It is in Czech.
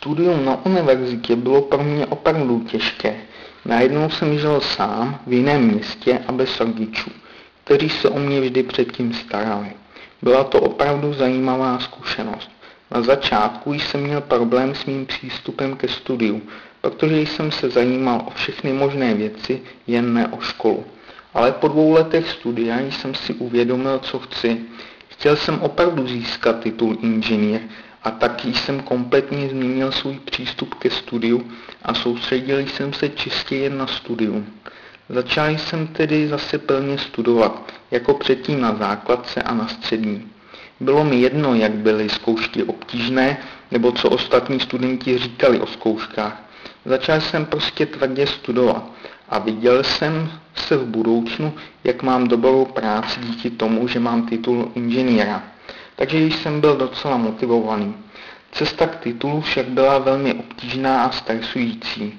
Studium na univerzitě bylo pro mě opravdu těžké. Najednou jsem žil sám v jiném městě a bez rodičů, kteří se o mě vždy předtím starali. Byla to opravdu zajímavá zkušenost. Na začátku jsem měl problém s mým přístupem ke studiu, protože jsem se zajímal o všechny možné věci, jen ne o školu. Ale po dvou letech studia jsem si uvědomil, co chci. Chtěl jsem opravdu získat titul inženýr a taky jsem kompletně změnil svůj přístup ke studiu a soustředil jsem se čistě jen na studium. Začal jsem tedy zase plně studovat, jako předtím na základce a na střední. Bylo mi jedno, jak byly zkoušky obtížné, nebo co ostatní studenti říkali o zkouškách. Začal jsem prostě tvrdě studovat a viděl jsem se v budoucnu, jak mám dobrou práci díky tomu, že mám titul inženýra. Takže jsem byl docela motivovaný. Cesta k titulu však byla velmi obtížná a stresující.